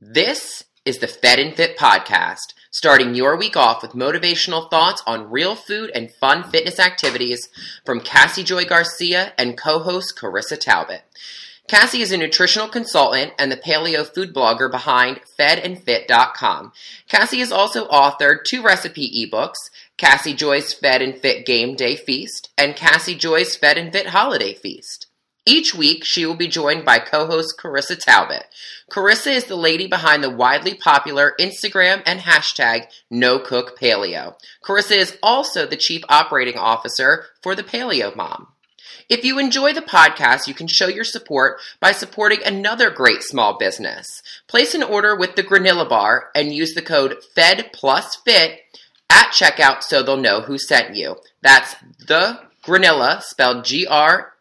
This is the Fed and Fit podcast, starting your week off with motivational thoughts on real food and fun fitness activities from Cassie Joy Garcia and co-host Carissa Talbot. Cassie is a nutritional consultant and the paleo food blogger behind fedandfit.com. Cassie has also authored two recipe ebooks, Cassie Joy's Fed and Fit Game Day Feast and Cassie Joy's Fed and Fit Holiday Feast. Each week, she will be joined by co-host Carissa Talbot. Carissa is the lady behind the widely popular Instagram and hashtag NoCookPaleo. Carissa is also the chief operating officer for the Paleo Mom. If you enjoy the podcast, you can show your support by supporting another great small business. Place an order with the Granilla Bar and use the code FED plus FIT at checkout so they'll know who sent you. That's the Granilla, spelled G-R-A-N-I-L-L-A,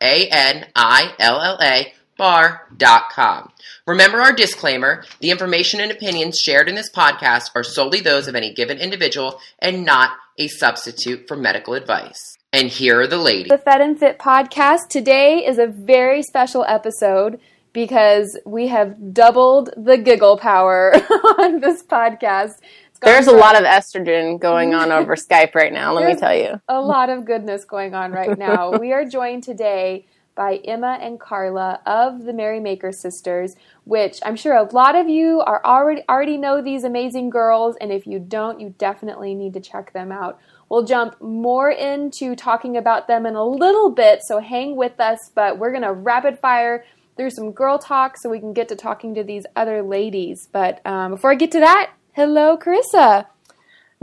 bar.com. Remember our disclaimer, the information and opinions shared in this podcast are solely those of any given individual and not a substitute for medical advice. And here are the ladies. The Fed and Fit podcast. Today is a very special episode because we have doubled the giggle power on this podcast. There's a lot of estrogen going on over Skype right now, let me tell you. A lot of goodness going on right now. we are joined today by Emma and Carla of the Merrymaker Sisters, which I'm sure a lot of you are already already know these amazing girls, and if you don't, you definitely need to check them out. We'll jump more into talking about them in a little bit, so hang with us, but we're gonna rapid fire through some girl talk so we can get to talking to these other ladies. But um, before I get to that, hello, Carissa.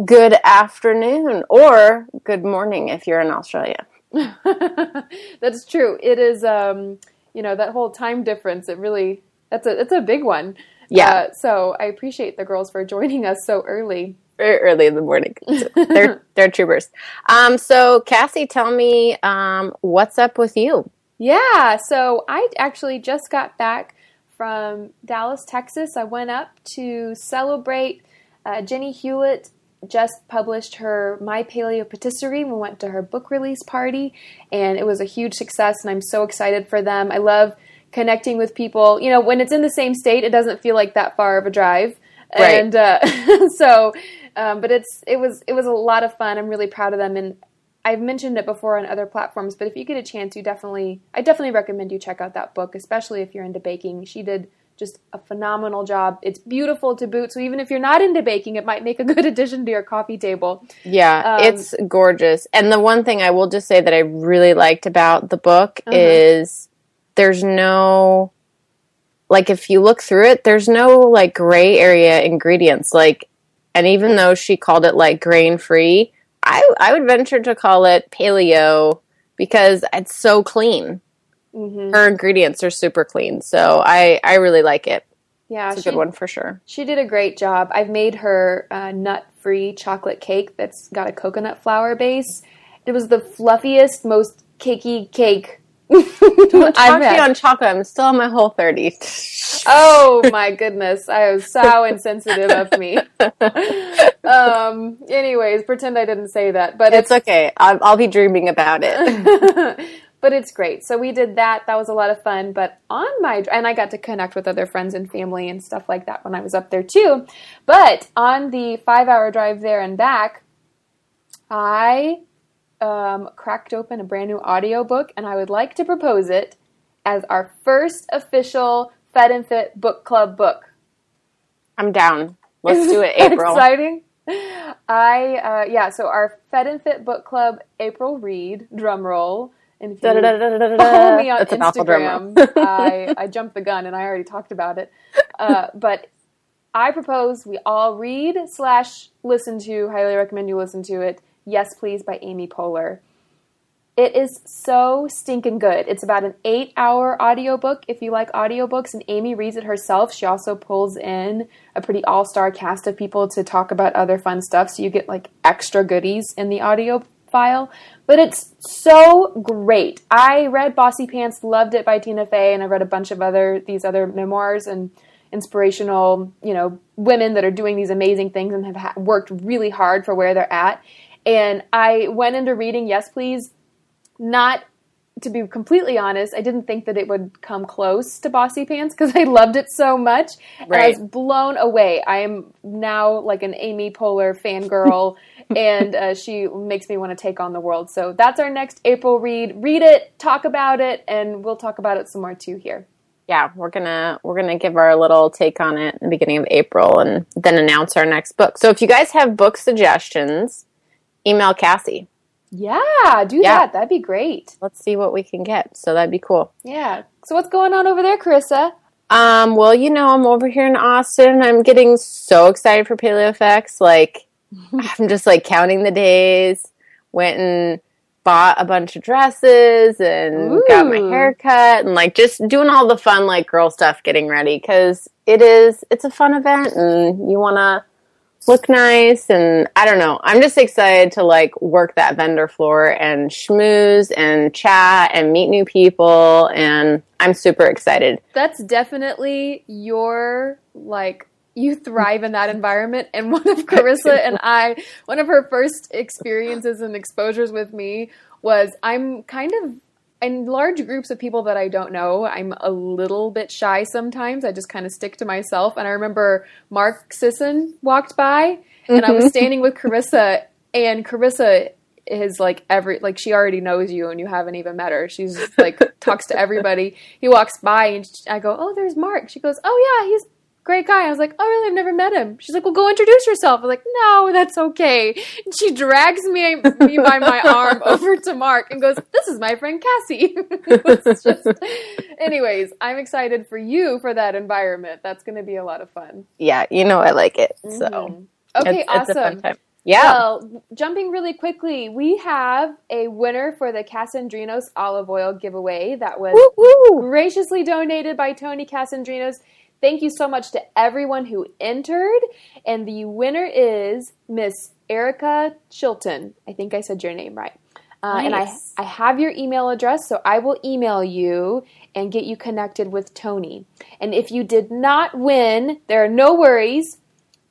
Good afternoon, or good morning if you're in Australia. that's true. It is, um, you know, that whole time difference. It really that's a it's a big one. Yeah. Uh, so I appreciate the girls for joining us so early. Very early in the morning. they're they're troopers. Um, so Cassie, tell me um, what's up with you? Yeah. So I actually just got back from Dallas, Texas. I went up to celebrate uh, Jenni Hulet just published her My Paleo Patisserie. We went to her book release party, and it was a huge success, and I'm so excited for them. I love connecting with people. You know, when it's in the same state, it doesn't feel like that far of a drive. Right. And uh, so, um, but it's it was it was a lot of fun. I'm really proud of them, and I've mentioned it before on other platforms. But if you get a chance, you definitely I definitely recommend you check out that book, especially if you're into baking. She did just a phenomenal job. It's beautiful to boot. So even if you're not into baking, it might make a good addition to your coffee table. Yeah, um, it's gorgeous. And the one thing I will just say that I really liked about the book uh-huh. is there's no like if you look through it, there's no like gray area ingredients. Like and even though she called it like grain free, I I would venture to call it paleo because it's so clean. Mm-hmm. Her ingredients are super clean, so I I really like it. Yeah, it's a she, good one for sure. She did a great job. I've made her uh, nut-free chocolate cake that's got a coconut flour base. It was the fluffiest, most cakey cake. Don't talk to on chocolate. I'm still on my whole 30. oh my goodness. I was so insensitive of me. um, anyways, pretend I didn't say that, but it's, it's okay. I'll, I'll be dreaming about it but it's great. So we did that. That was a lot of fun. But on my and I got to connect with other friends and family and stuff like that when I was up there too. But on the five hour drive there and back, I um, cracked open a brand new audiobook and I would like to propose it as our first official Fed and Fit book club book. I'm down. Let's do it, April. Exciting. I uh, yeah. So our Fed and Fit book club, April read drum roll and if you follow me on Instagram, I, I jumped the gun and I already talked about it. Uh, but I propose we all read slash listen to, highly recommend you listen to it, Yes Please by Amy Poehler. It is so stinking good. It's about an eight hour audiobook if you like audiobooks, and Amy reads it herself. She also pulls in a pretty all star cast of people to talk about other fun stuff, so you get like extra goodies in the audio file, but it's so great. I read Bossy Pants, loved it by Tina Fey, and I read a bunch of other these other memoirs and inspirational, you know, women that are doing these amazing things and have ha- worked really hard for where they're at. And I went into reading Yes Please not to be completely honest, I didn't think that it would come close to Bossy Pants because I loved it so much. Right. I was blown away. I am now like an Amy Poehler fangirl, and uh, she makes me want to take on the world. So that's our next April read. Read it, talk about it, and we'll talk about it some more too here. Yeah, we're gonna we're gonna give our little take on it in the beginning of April, and then announce our next book. So if you guys have book suggestions, email Cassie yeah, do yeah. that. That'd be great. Let's see what we can get. So that'd be cool. Yeah. So what's going on over there, Carissa? Um, well, you know, I'm over here in Austin. I'm getting so excited for PaleoFX. Like, I'm just like counting the days. Went and bought a bunch of dresses and Ooh. got my hair cut and like just doing all the fun like girl stuff getting ready because it is it's a fun event and you want to look nice and I don't know. I'm just excited to like work that vendor floor and schmooze and chat and meet new people and I'm super excited. That's definitely your like you thrive in that environment and one of Carissa and I one of her first experiences and exposures with me was I'm kind of in large groups of people that I don't know, I'm a little bit shy sometimes. I just kind of stick to myself. And I remember Mark Sisson walked by, and mm-hmm. I was mm-hmm. standing with Carissa, and Carissa is like every like she already knows you and you haven't even met her. She's like talks to everybody. He walks by and I go, "Oh, there's Mark." She goes, "Oh yeah, he's great guy. I was like, oh, really? I've never met him. She's like, well, go introduce yourself. I'm like, no, that's okay. And she drags me, me by my arm over to Mark and goes, this is my friend Cassie. just... Anyways, I'm excited for you for that environment. That's going to be a lot of fun. Yeah, you know I like it. So. Mm-hmm. Okay, it's, awesome. It's yeah. Well, jumping really quickly, we have a winner for the Kasandrinos olive oil giveaway that was Woo-hoo! graciously donated by Tony Kasandrinos. Thank you so much to everyone who entered. And the winner is Miss Erica Chilton. I think I said your name right. Uh, nice. And I, I have your email address, so I will email you and get you connected with Tony. And if you did not win, there are no worries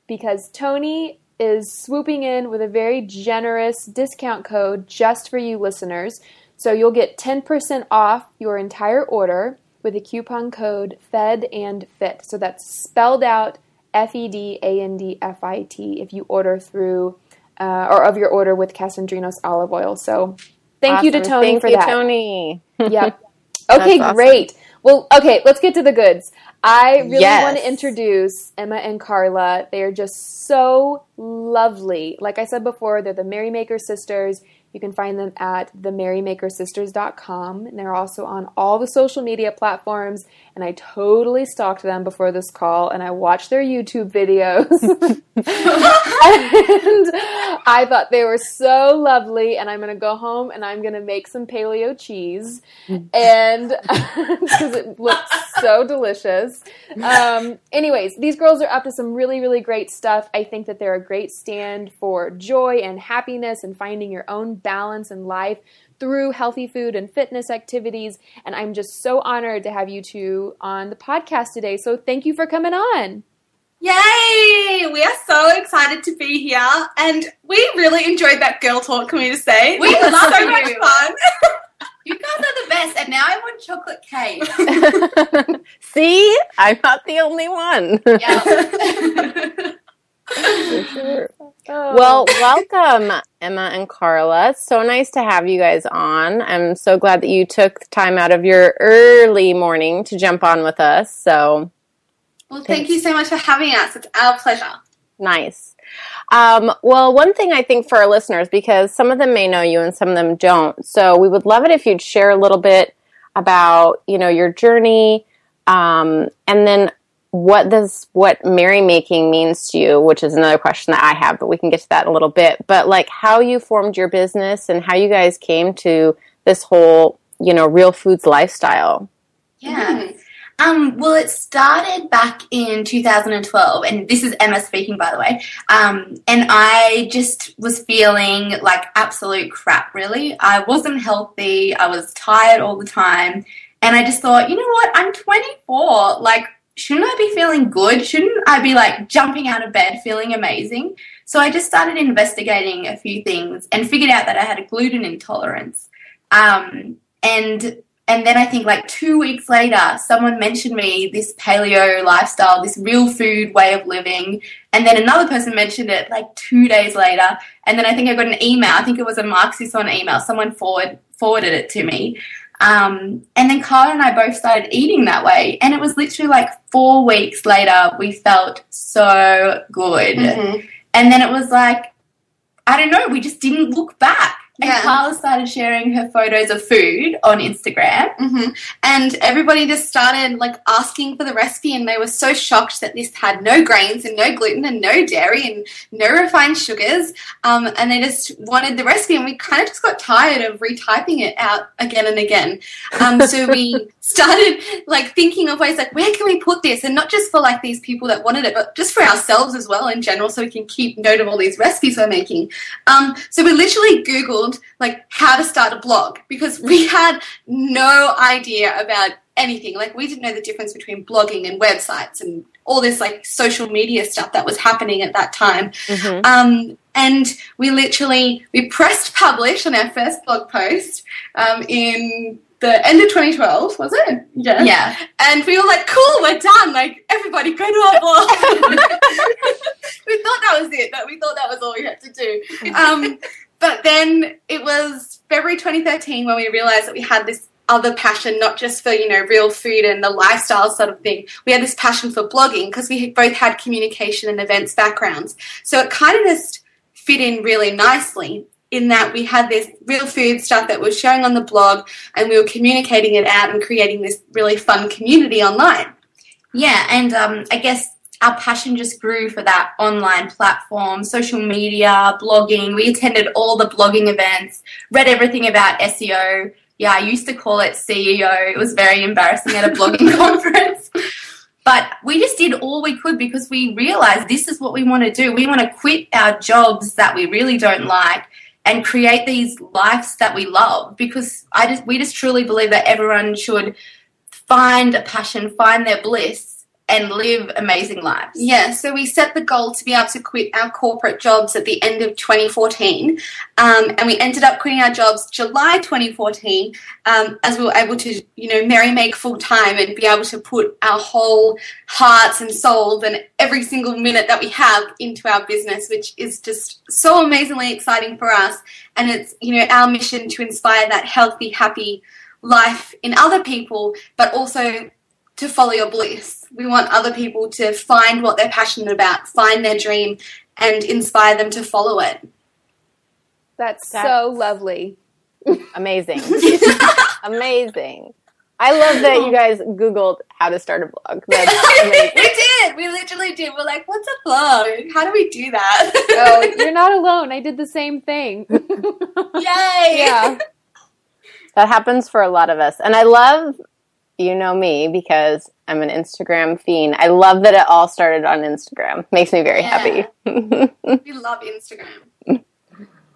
because Tony is swooping in with a very generous discount code just for you listeners. So you'll get 10% off your entire order with a coupon code FED and FIT. So that's spelled out F E D A N D F I T if you order through uh, or of your order with Kasandrinos olive oil. So thank awesome. you to Tony thank for you, that. Tony. yep. Okay, awesome. great. Well, okay, let's get to the goods. I really yes. want to introduce Emma and Carla. They are just so lovely. Like I said before, they're the Merrymaker sisters. You can find them at themerrymakersisters.com. And they're also on all the social media platforms. And I totally stalked them before this call and I watched their YouTube videos. and I thought they were so lovely. And I'm going to go home and I'm going to make some paleo cheese. and because it looks so delicious. Um, anyways, these girls are up to some really, really great stuff. I think that they're a great stand for joy and happiness and finding your own balance in life through healthy food and fitness activities. And I'm just so honored to have you two on the podcast today. So thank you for coming on. Yay! We are so excited to be here, and we really enjoyed that girl talk. Can we just say we had so much fun. You guys are the best, and now I want chocolate cake. See, I'm not the only one. Yeah. sure. Oh. Well, welcome, Emma and Carla. It's so nice to have you guys on. I'm so glad that you took time out of your early morning to jump on with us. So, well, thank thanks. you so much for having us. It's our pleasure. Nice. Um, well, one thing I think for our listeners, because some of them may know you and some of them don't, so we would love it if you'd share a little bit about you know your journey, um, and then what does what merrymaking means to you, which is another question that I have, but we can get to that in a little bit. But like how you formed your business and how you guys came to this whole, you know, real foods lifestyle. Yeah. Um, well, it started back in 2012, and this is Emma speaking, by the way. Um, and I just was feeling like absolute crap, really. I wasn't healthy, I was tired all the time. And I just thought, you know what? I'm 24. Like, shouldn't I be feeling good? Shouldn't I be like jumping out of bed feeling amazing? So I just started investigating a few things and figured out that I had a gluten intolerance. Um, and and then I think like two weeks later, someone mentioned me this paleo lifestyle, this real food way of living. And then another person mentioned it like two days later. And then I think I got an email. I think it was a Mark Sisson email. Someone forward, forwarded it to me. Um, and then Carla and I both started eating that way. And it was literally like four weeks later, we felt so good. Mm-hmm. And then it was like, I don't know, we just didn't look back. And yeah. Carla started sharing her photos of food on Instagram. Mm-hmm. And everybody just started like asking for the recipe, and they were so shocked that this had no grains and no gluten and no dairy and no refined sugars. Um, and they just wanted the recipe, and we kind of just got tired of retyping it out again and again. Um, so we started like thinking of ways like where can we put this, and not just for like these people that wanted it, but just for ourselves as well in general, so we can keep note of all these recipes we're making. Um, so we literally Googled Like how to start a blog because we had no idea about anything. Like we didn't know the difference between blogging and websites and all this like social media stuff that was happening at that time. Mm-hmm. Um, and we literally we pressed publish on our first blog post um, in the end of 2012 was it yeah yeah and we were like cool we're done like everybody go to our blog we thought that was it but we thought that was all we had to do um, but then it was February 2013 when we realized that we had this other passion, not just for, you know, real food and the lifestyle sort of thing. We had this passion for blogging because we both had communication and events backgrounds. So it kind of just fit in really nicely in that we had this real food stuff that we was showing on the blog and we were communicating it out and creating this really fun community online. Yeah, and um, I guess our passion just grew for that online platform, social media, blogging. We attended all the blogging events, read everything about SEO. Yeah, I used to call it CEO. It was very embarrassing at a blogging conference. But we just did all we could because we realized this is what we want to do. We want to quit our jobs that we really don't like and create these lives that we love because I just we just truly believe that everyone should find a passion, find their bliss and live amazing lives. Yeah, so we set the goal to be able to quit our corporate jobs at the end of 2014, um, and we ended up quitting our jobs July 2014 um, as we were able to, you know, marry make full time and be able to put our whole hearts and souls and every single minute that we have into our business, which is just so amazingly exciting for us. And it's, you know, our mission to inspire that healthy, happy life in other people, but also to follow your bliss. We want other people to find what they're passionate about, find their dream, and inspire them to follow it. That's, That's so lovely. Amazing. amazing. I love that you guys Googled how to start a blog. we did. We literally did. We're like, what's a blog? How do we do that? oh, you're not alone. I did the same thing. Yay! Yeah. That happens for a lot of us. And I love you know me because I'm an Instagram fiend. I love that it all started on Instagram. Makes me very yeah. happy. we love Instagram.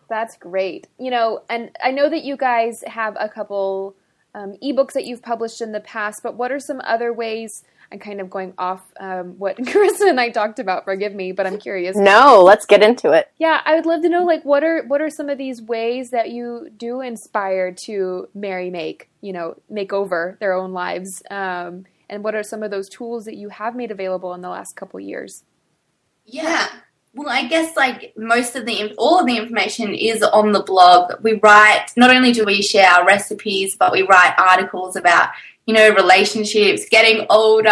That's great. You know, and I know that you guys have a couple um, ebooks that you've published in the past, but what are some other ways I'm kind of going off um, what Carissa and I talked about. Forgive me, but I'm curious. No, let's get into it. Yeah, I would love to know like what are what are some of these ways that you do inspire to marry make you know make over their own lives, um, and what are some of those tools that you have made available in the last couple years? Yeah. Well, I guess like most of the all of the information is on the blog. We write not only do we share our recipes, but we write articles about you know, relationships, getting older,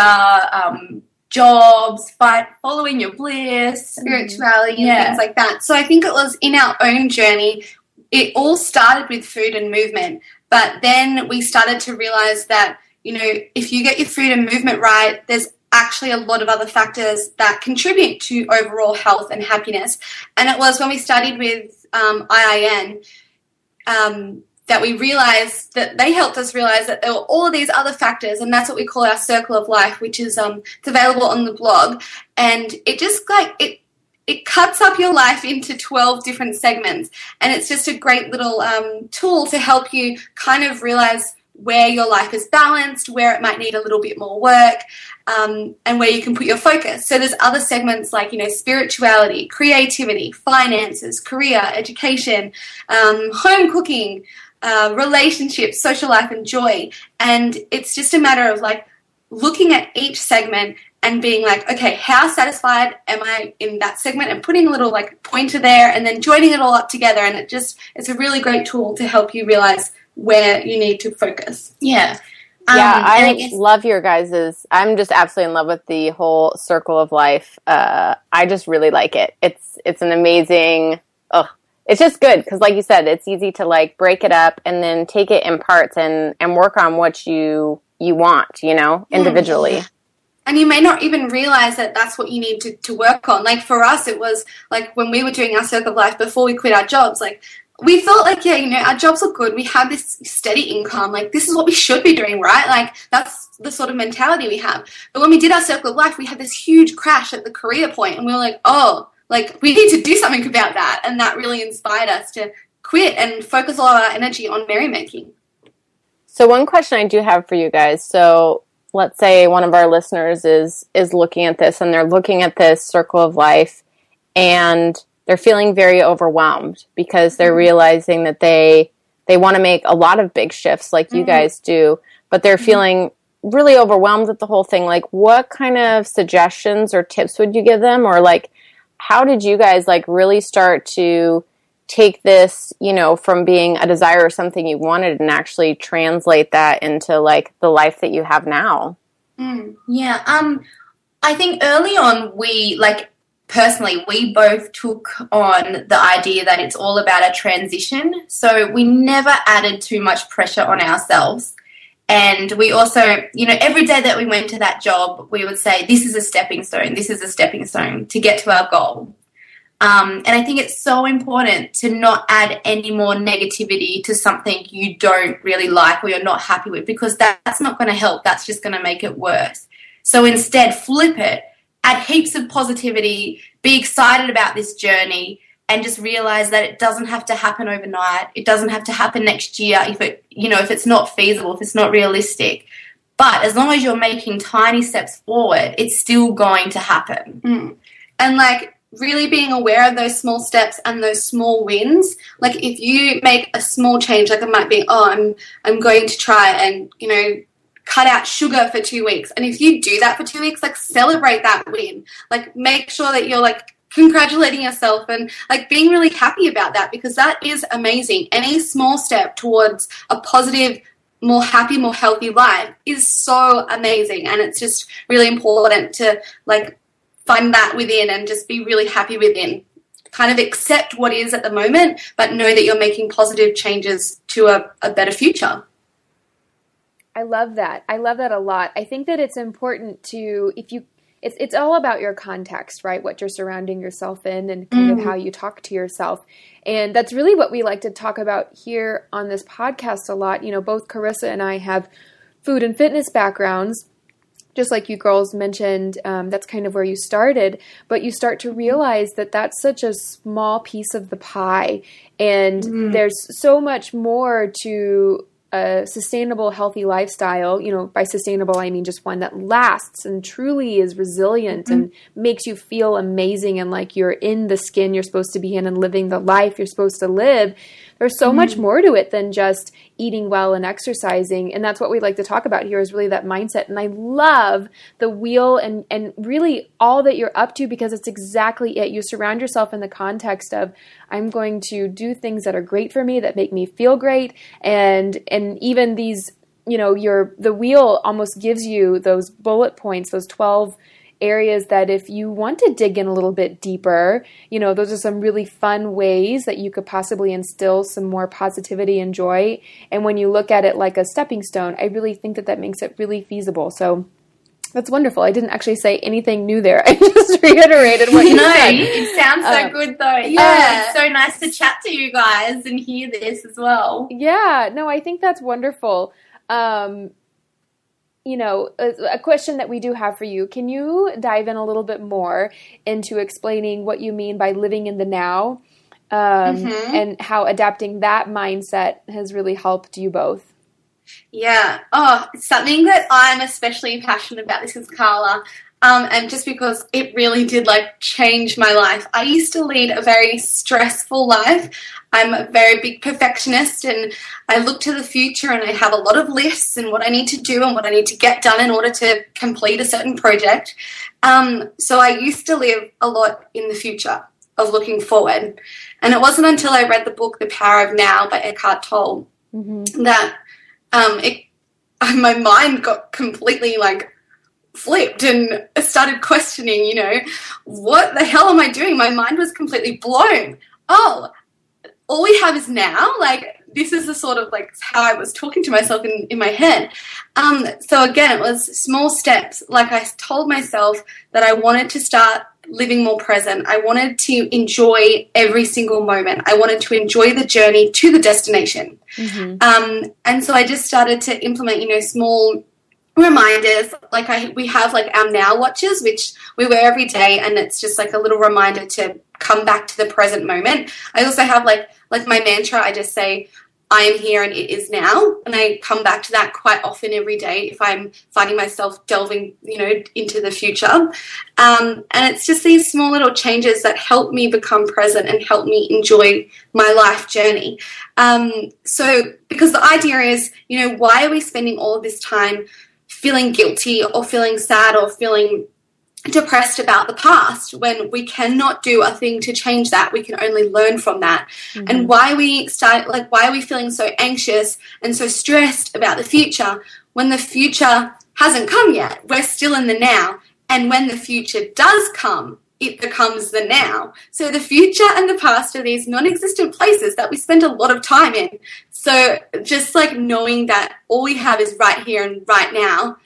um, jobs, fight, following your bliss, spirituality, and yeah. things like that. So I think it was in our own journey. It all started with food and movement, but then we started to realize that you know if you get your food and movement right, there's actually a lot of other factors that contribute to overall health and happiness. And it was when we studied with um, IIN. Um, that we realized that they helped us realize that there were all of these other factors and that's what we call our circle of life which is um it's available on the blog. And it just like it it cuts up your life into 12 different segments. And it's just a great little um, tool to help you kind of realize where your life is balanced where it might need a little bit more work um, and where you can put your focus. So there's other segments like you know spirituality creativity finances career education um, home cooking uh, relationships, social life, and joy. And it's just a matter of like looking at each segment and being like, okay, how satisfied am I in that segment and putting a little like pointer there and then joining it all up together. And it just, it's a really great tool to help you realize where you need to focus. Yeah. Um, yeah, I, I guess- love your guys's. I'm just absolutely in love with the whole circle of life. Uh, I just really like it. It's it's an amazing. Oh, it's just good because, like you said, it's easy to like break it up and then take it in parts and and work on what you you want. You know, individually. And you may not even realize that that's what you need to, to work on. Like for us it was like when we were doing our circle of life before we quit our jobs like we felt like yeah you know our jobs are good. We have this steady income. Like this is what we should be doing right? Like that's the sort of mentality we have. But when we did our circle of life we had this huge crash at the career point and we were like oh like we need to do something about that and that really inspired us to quit and focus all our energy on merrymaking so one question i do have for you guys so let's say one of our listeners is is looking at this and they're looking at this circle of life and they're feeling very overwhelmed because they're mm-hmm. realizing that they they want to make a lot of big shifts like you mm-hmm. guys do but they're mm-hmm. feeling really overwhelmed with the whole thing like what kind of suggestions or tips would you give them or like how did you guys like really start to take this, you know, from being a desire or something you wanted and actually translate that into like the life that you have now? Mm, yeah. Um, I think early on we like personally we both took on the idea that it's all about a transition. So we never added too much pressure on ourselves. And we also, you know, every day that we went to that job, we would say, this is a stepping stone, this is a stepping stone to get to our goal. Um, and I think it's so important to not add any more negativity to something you don't really like or you're not happy with because that's not going to help. That's just going to make it worse. So instead, flip it, add heaps of positivity, be excited about this journey, and just realize that it doesn't have to happen overnight. It doesn't have to happen next year if it, you know, if it's not feasible, if it's not realistic. But as long as you're making tiny steps forward, it's still going to happen. Mm. And like really being aware of those small steps and those small wins. Like if you make a small change, like it might be, oh, I'm I'm going to try and you know cut out sugar for two weeks, and if you do that for two weeks, like celebrate that win. Like make sure that you're like congratulating yourself and like being really happy about that because that is amazing. Any small step towards a positive more happy, more healthy life is so amazing. And it's just really important to like find that within and just be really happy within. Kind of accept what is at the moment, but know that you're making positive changes to a, a better future. I love that. I love that a lot. I think that it's important to, if you, it's, it's all about your context, right? What you're surrounding yourself in and kind mm. of how you talk to yourself. And that's really what we like to talk about here on this podcast a lot. You know, both Carissa and I have food and fitness backgrounds just like you girls mentioned, um, that's kind of where you started, but you start to realize that that's such a small piece of the pie, and mm. there's so much more to a sustainable, healthy lifestyle. You know, by sustainable, I mean just one that lasts and truly is resilient mm-hmm. and makes you feel amazing and like you're in the skin you're supposed to be in and living the life you're supposed to live. There's so mm-hmm. much more to it than just eating well and exercising. And that's what we like to talk about here is really that mindset. And I love the wheel and, and really all that you're up to because it's exactly it. You surround yourself in the context of I'm going to do things that are great for me, that make me feel great. And and even these, you know, your the wheel almost gives you those bullet points, those 12 areas that if you want to dig in a little bit deeper, you know, those are some really fun ways that you could possibly instill some more positivity and joy. And when you look at it like a stepping stone, I really think that that makes it really feasible. So that's wonderful. I didn't actually say anything new there. I just reiterated what you no, said. it sounds so uh, good though. Yeah, uh, it's so nice to chat to you guys and hear this as well. Yeah, no, I think that's wonderful. Um, you know, a, a, question that we do have for you. Can you dive in a little bit more into explaining what you mean by living in the now um, mm-hmm. and how adapting that mindset has really helped you both? Yeah. Oh, something that I'm especially passionate about. This is Carla. Um, and just because it really did like change my life. I used to lead a very stressful life. I'm a very big perfectionist and I look to the future and I have a lot of lists and what I need to do and what I need to get done in order to complete a certain project. Um, so I used to live a lot in the future of looking forward. And it wasn't until I read the book The Power of Now by Eckhart Tolle mm-hmm. that um, it, my mind got completely like flipped and started questioning, you know, what the hell am I doing? My mind was completely blown. Oh, all we have is now. Like, this is the sort of like how I was talking to myself in, in my head. Um, so again, it was small steps. Like I told myself that I wanted to start living more present. I wanted to enjoy every single moment. I wanted to enjoy the journey to the destination. Mm-hmm. Um, and so I just started to implement, you know, small reminders like i we have like our now watches which we wear every day and it's just like a little reminder to come back to the present moment i also have like like my mantra i just say I am here and it is now. And I come back to that quite often every day if I'm finding myself delving, you know, into the future. Um, and it's just these small little changes that help me become present and help me enjoy my life journey. Um, so, because the idea is, you know, why are we spending all this time feeling guilty or feeling sad or feeling depressed about the past when we cannot do a thing to change that we can only learn from that. Mm-hmm. and why we start like why are we feeling so anxious and so stressed about the future when the future hasn't come yet? We're still in the now. And when the future does come it becomes the now so the future and the past are these non-existent places that we spend a lot of time in so just like knowing that all we have is right here and right now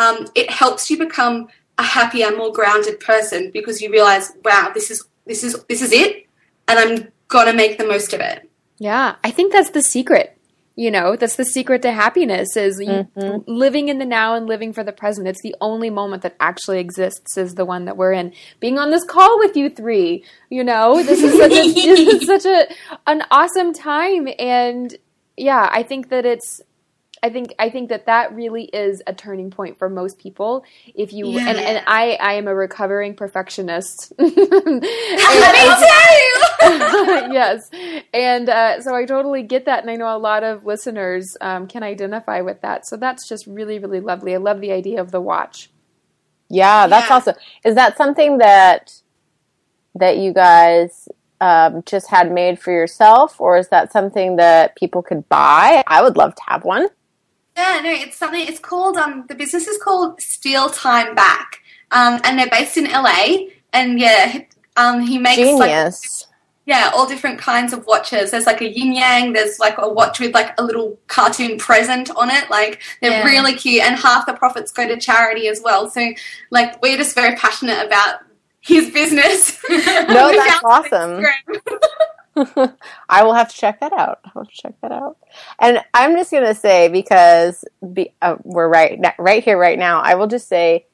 um, it helps you become a happier, more grounded person because you realize, wow, this is this is this is it, and I'm gonna make the most of it. Yeah, I think that's the secret. You know, that's the secret to happiness is mm-hmm. living in the now and living for the present. It's the only moment that actually exists is the one that we're in. Being on this call with you three, you know, this is such a this is such a an awesome time and yeah, I think that it's I think I think that that really is a turning point for most people. If you yeah. and, and I I am a recovering perfectionist. and, yes, and uh, so I totally get that, and I know a lot of listeners um, can identify with that. So that's just really really lovely. I love the idea of the watch. Yeah, that's yeah. awesome. Is that something that that you guys um, just had made for yourself, or is that something that people could buy? I would love to have one. Yeah, no, it's something. It's called um, the business is called Steal Time Back, um, and they're based in LA. And yeah, um, he makes genius. Like, yeah, all different kinds of watches. There's like a yin yang. There's like a watch with like a little cartoon present on it. Like they're yeah. really cute, and half the profits go to charity as well. So like we're just very passionate about his business. No, that's awesome. I will have to check that out. I will check that out. And I'm just going to say because be, uh, we're right right here right now. I will just say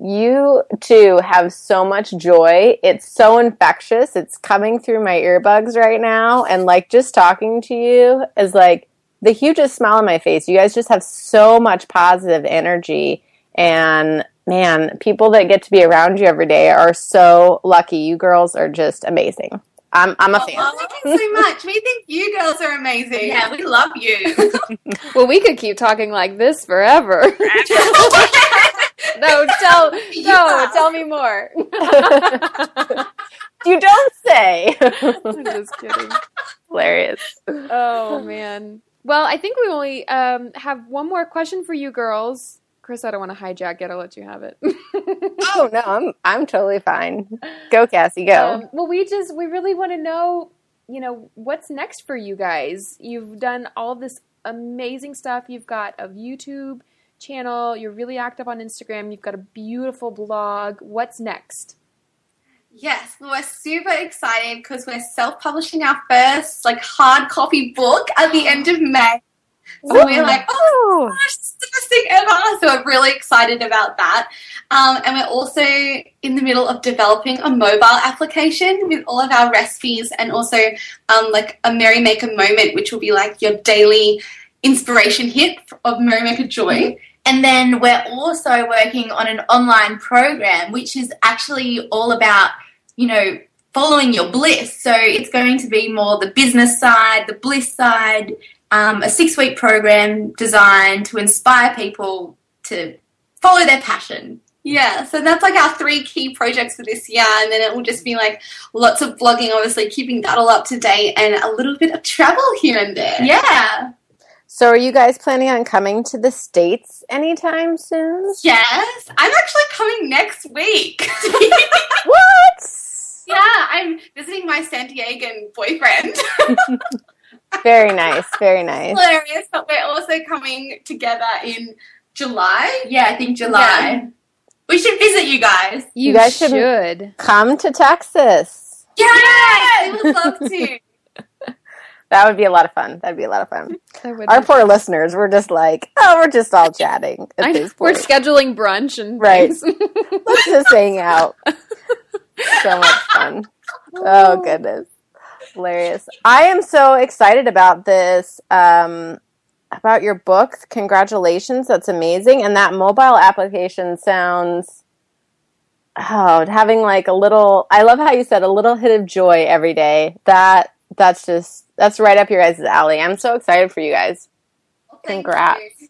you two have so much joy. It's so infectious. It's coming through my earbuds right now and like just talking to you is like the hugest smile on my face. You guys just have so much positive energy and man, people that get to be around you every day are so lucky. You girls are just amazing. I'm I'm a oh, fan. Oh, thank you so much. We think you girls are amazing. Yeah, we love you. well, we could keep talking like this forever. no, tell no, tell me more. you don't say. I'm just kidding. Hilarious. Oh man. Well, I think we only um, have one more question for you girls. Chris, I don't want to hijack it. I'll let you have it. oh no, I'm I'm totally fine. Go, Cassie, go. Um, well, we just we really want to know, you know, what's next for you guys. You've done all this amazing stuff. You've got a YouTube channel. You're really active on Instagram. You've got a beautiful blog. What's next? Yes, we're super excited because we're self-publishing our first like hard copy book at the end of May. So Ooh. we're like, oh gosh, this is the best thing ever. So we're really excited about that. Um, and we're also in the middle of developing a mobile application with all of our recipes and also um, like a Merry Maker moment, which will be like your daily inspiration hit of Merry Maker Joy. And then we're also working on an online program, which is actually all about, you know, following your bliss. So it's going to be more the business side, the bliss side, um, a six week program designed to inspire people to follow their passion. Yeah, so that's like our three key projects for this year, and then it will just be like lots of blogging, obviously keeping that all up to date, and a little bit of travel here and there. Yeah. So, are you guys planning on coming to the States anytime soon? Yes, I'm actually coming next week. what? Yeah, I'm visiting my San Diegan boyfriend. very nice, very nice. Hilarious, but we're also coming together in July. Yeah, I think July. Yeah. We should visit you guys. You, you guys should. should come to Texas. Yes, yes! we would love to. that would be a lot of fun. That'd be a lot of fun. Our poor fun. listeners, we're just like, oh, we're just all chatting. At this point. We're scheduling brunch and right. Let's just hang out. so much fun. Oh goodness, hilarious! I am so excited about this. Um, about your book. Congratulations. That's amazing. And that mobile application sounds oh, having like a little I love how you said a little hit of joy every day. That that's just that's right up your guys' alley. I'm so excited for you guys. Well, Congrats. You.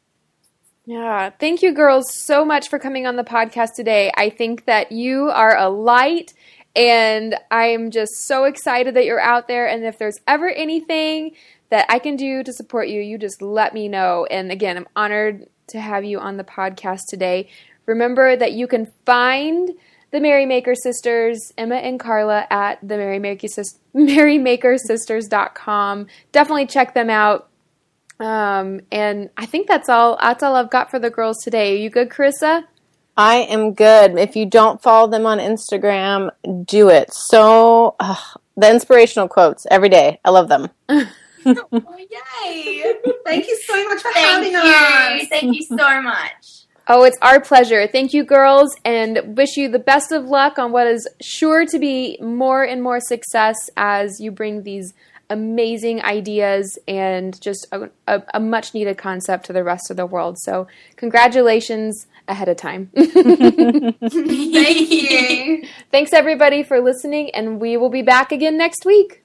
Yeah, thank you girls so much for coming on the podcast today. I think that you are a light and I'm just so excited that you're out there and if there's ever anything that I can do to support you, you just let me know. And again, I'm honored to have you on the podcast today. Remember that you can find the Merrymaker Sisters, Emma and Carla, at the Merrymaker Merrymakersisters.com. Definitely check them out. Um, and I think that's all. That's all I've got for the girls today. Are you good, Carissa? I am good. If you don't follow them on Instagram, do it. So the inspirational quotes every day. I love them. oh, yay! Thank you so much for Thank having you. us. Thank you so much. Oh, it's our pleasure. Thank you, girls, and wish you the best of luck on what is sure to be more and more success as you bring these amazing ideas and just a, a, a much needed concept to the rest of the world. So, congratulations ahead of time. Thank you. Thanks, everybody, for listening, and we will be back again next week.